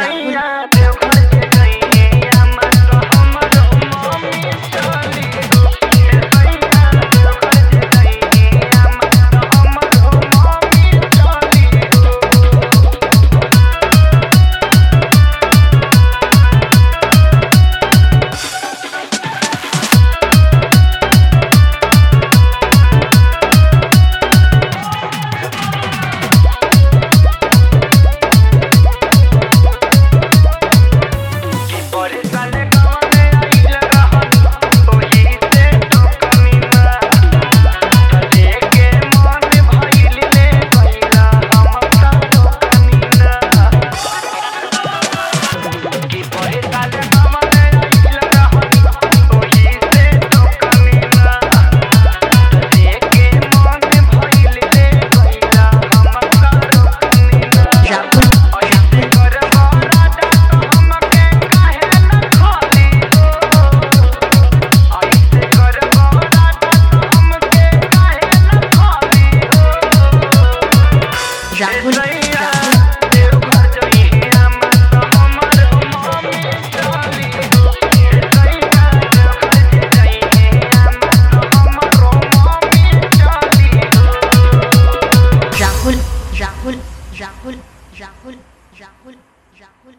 Yeah. Rahul Rahul Rahul Rahul Rahul Rahul.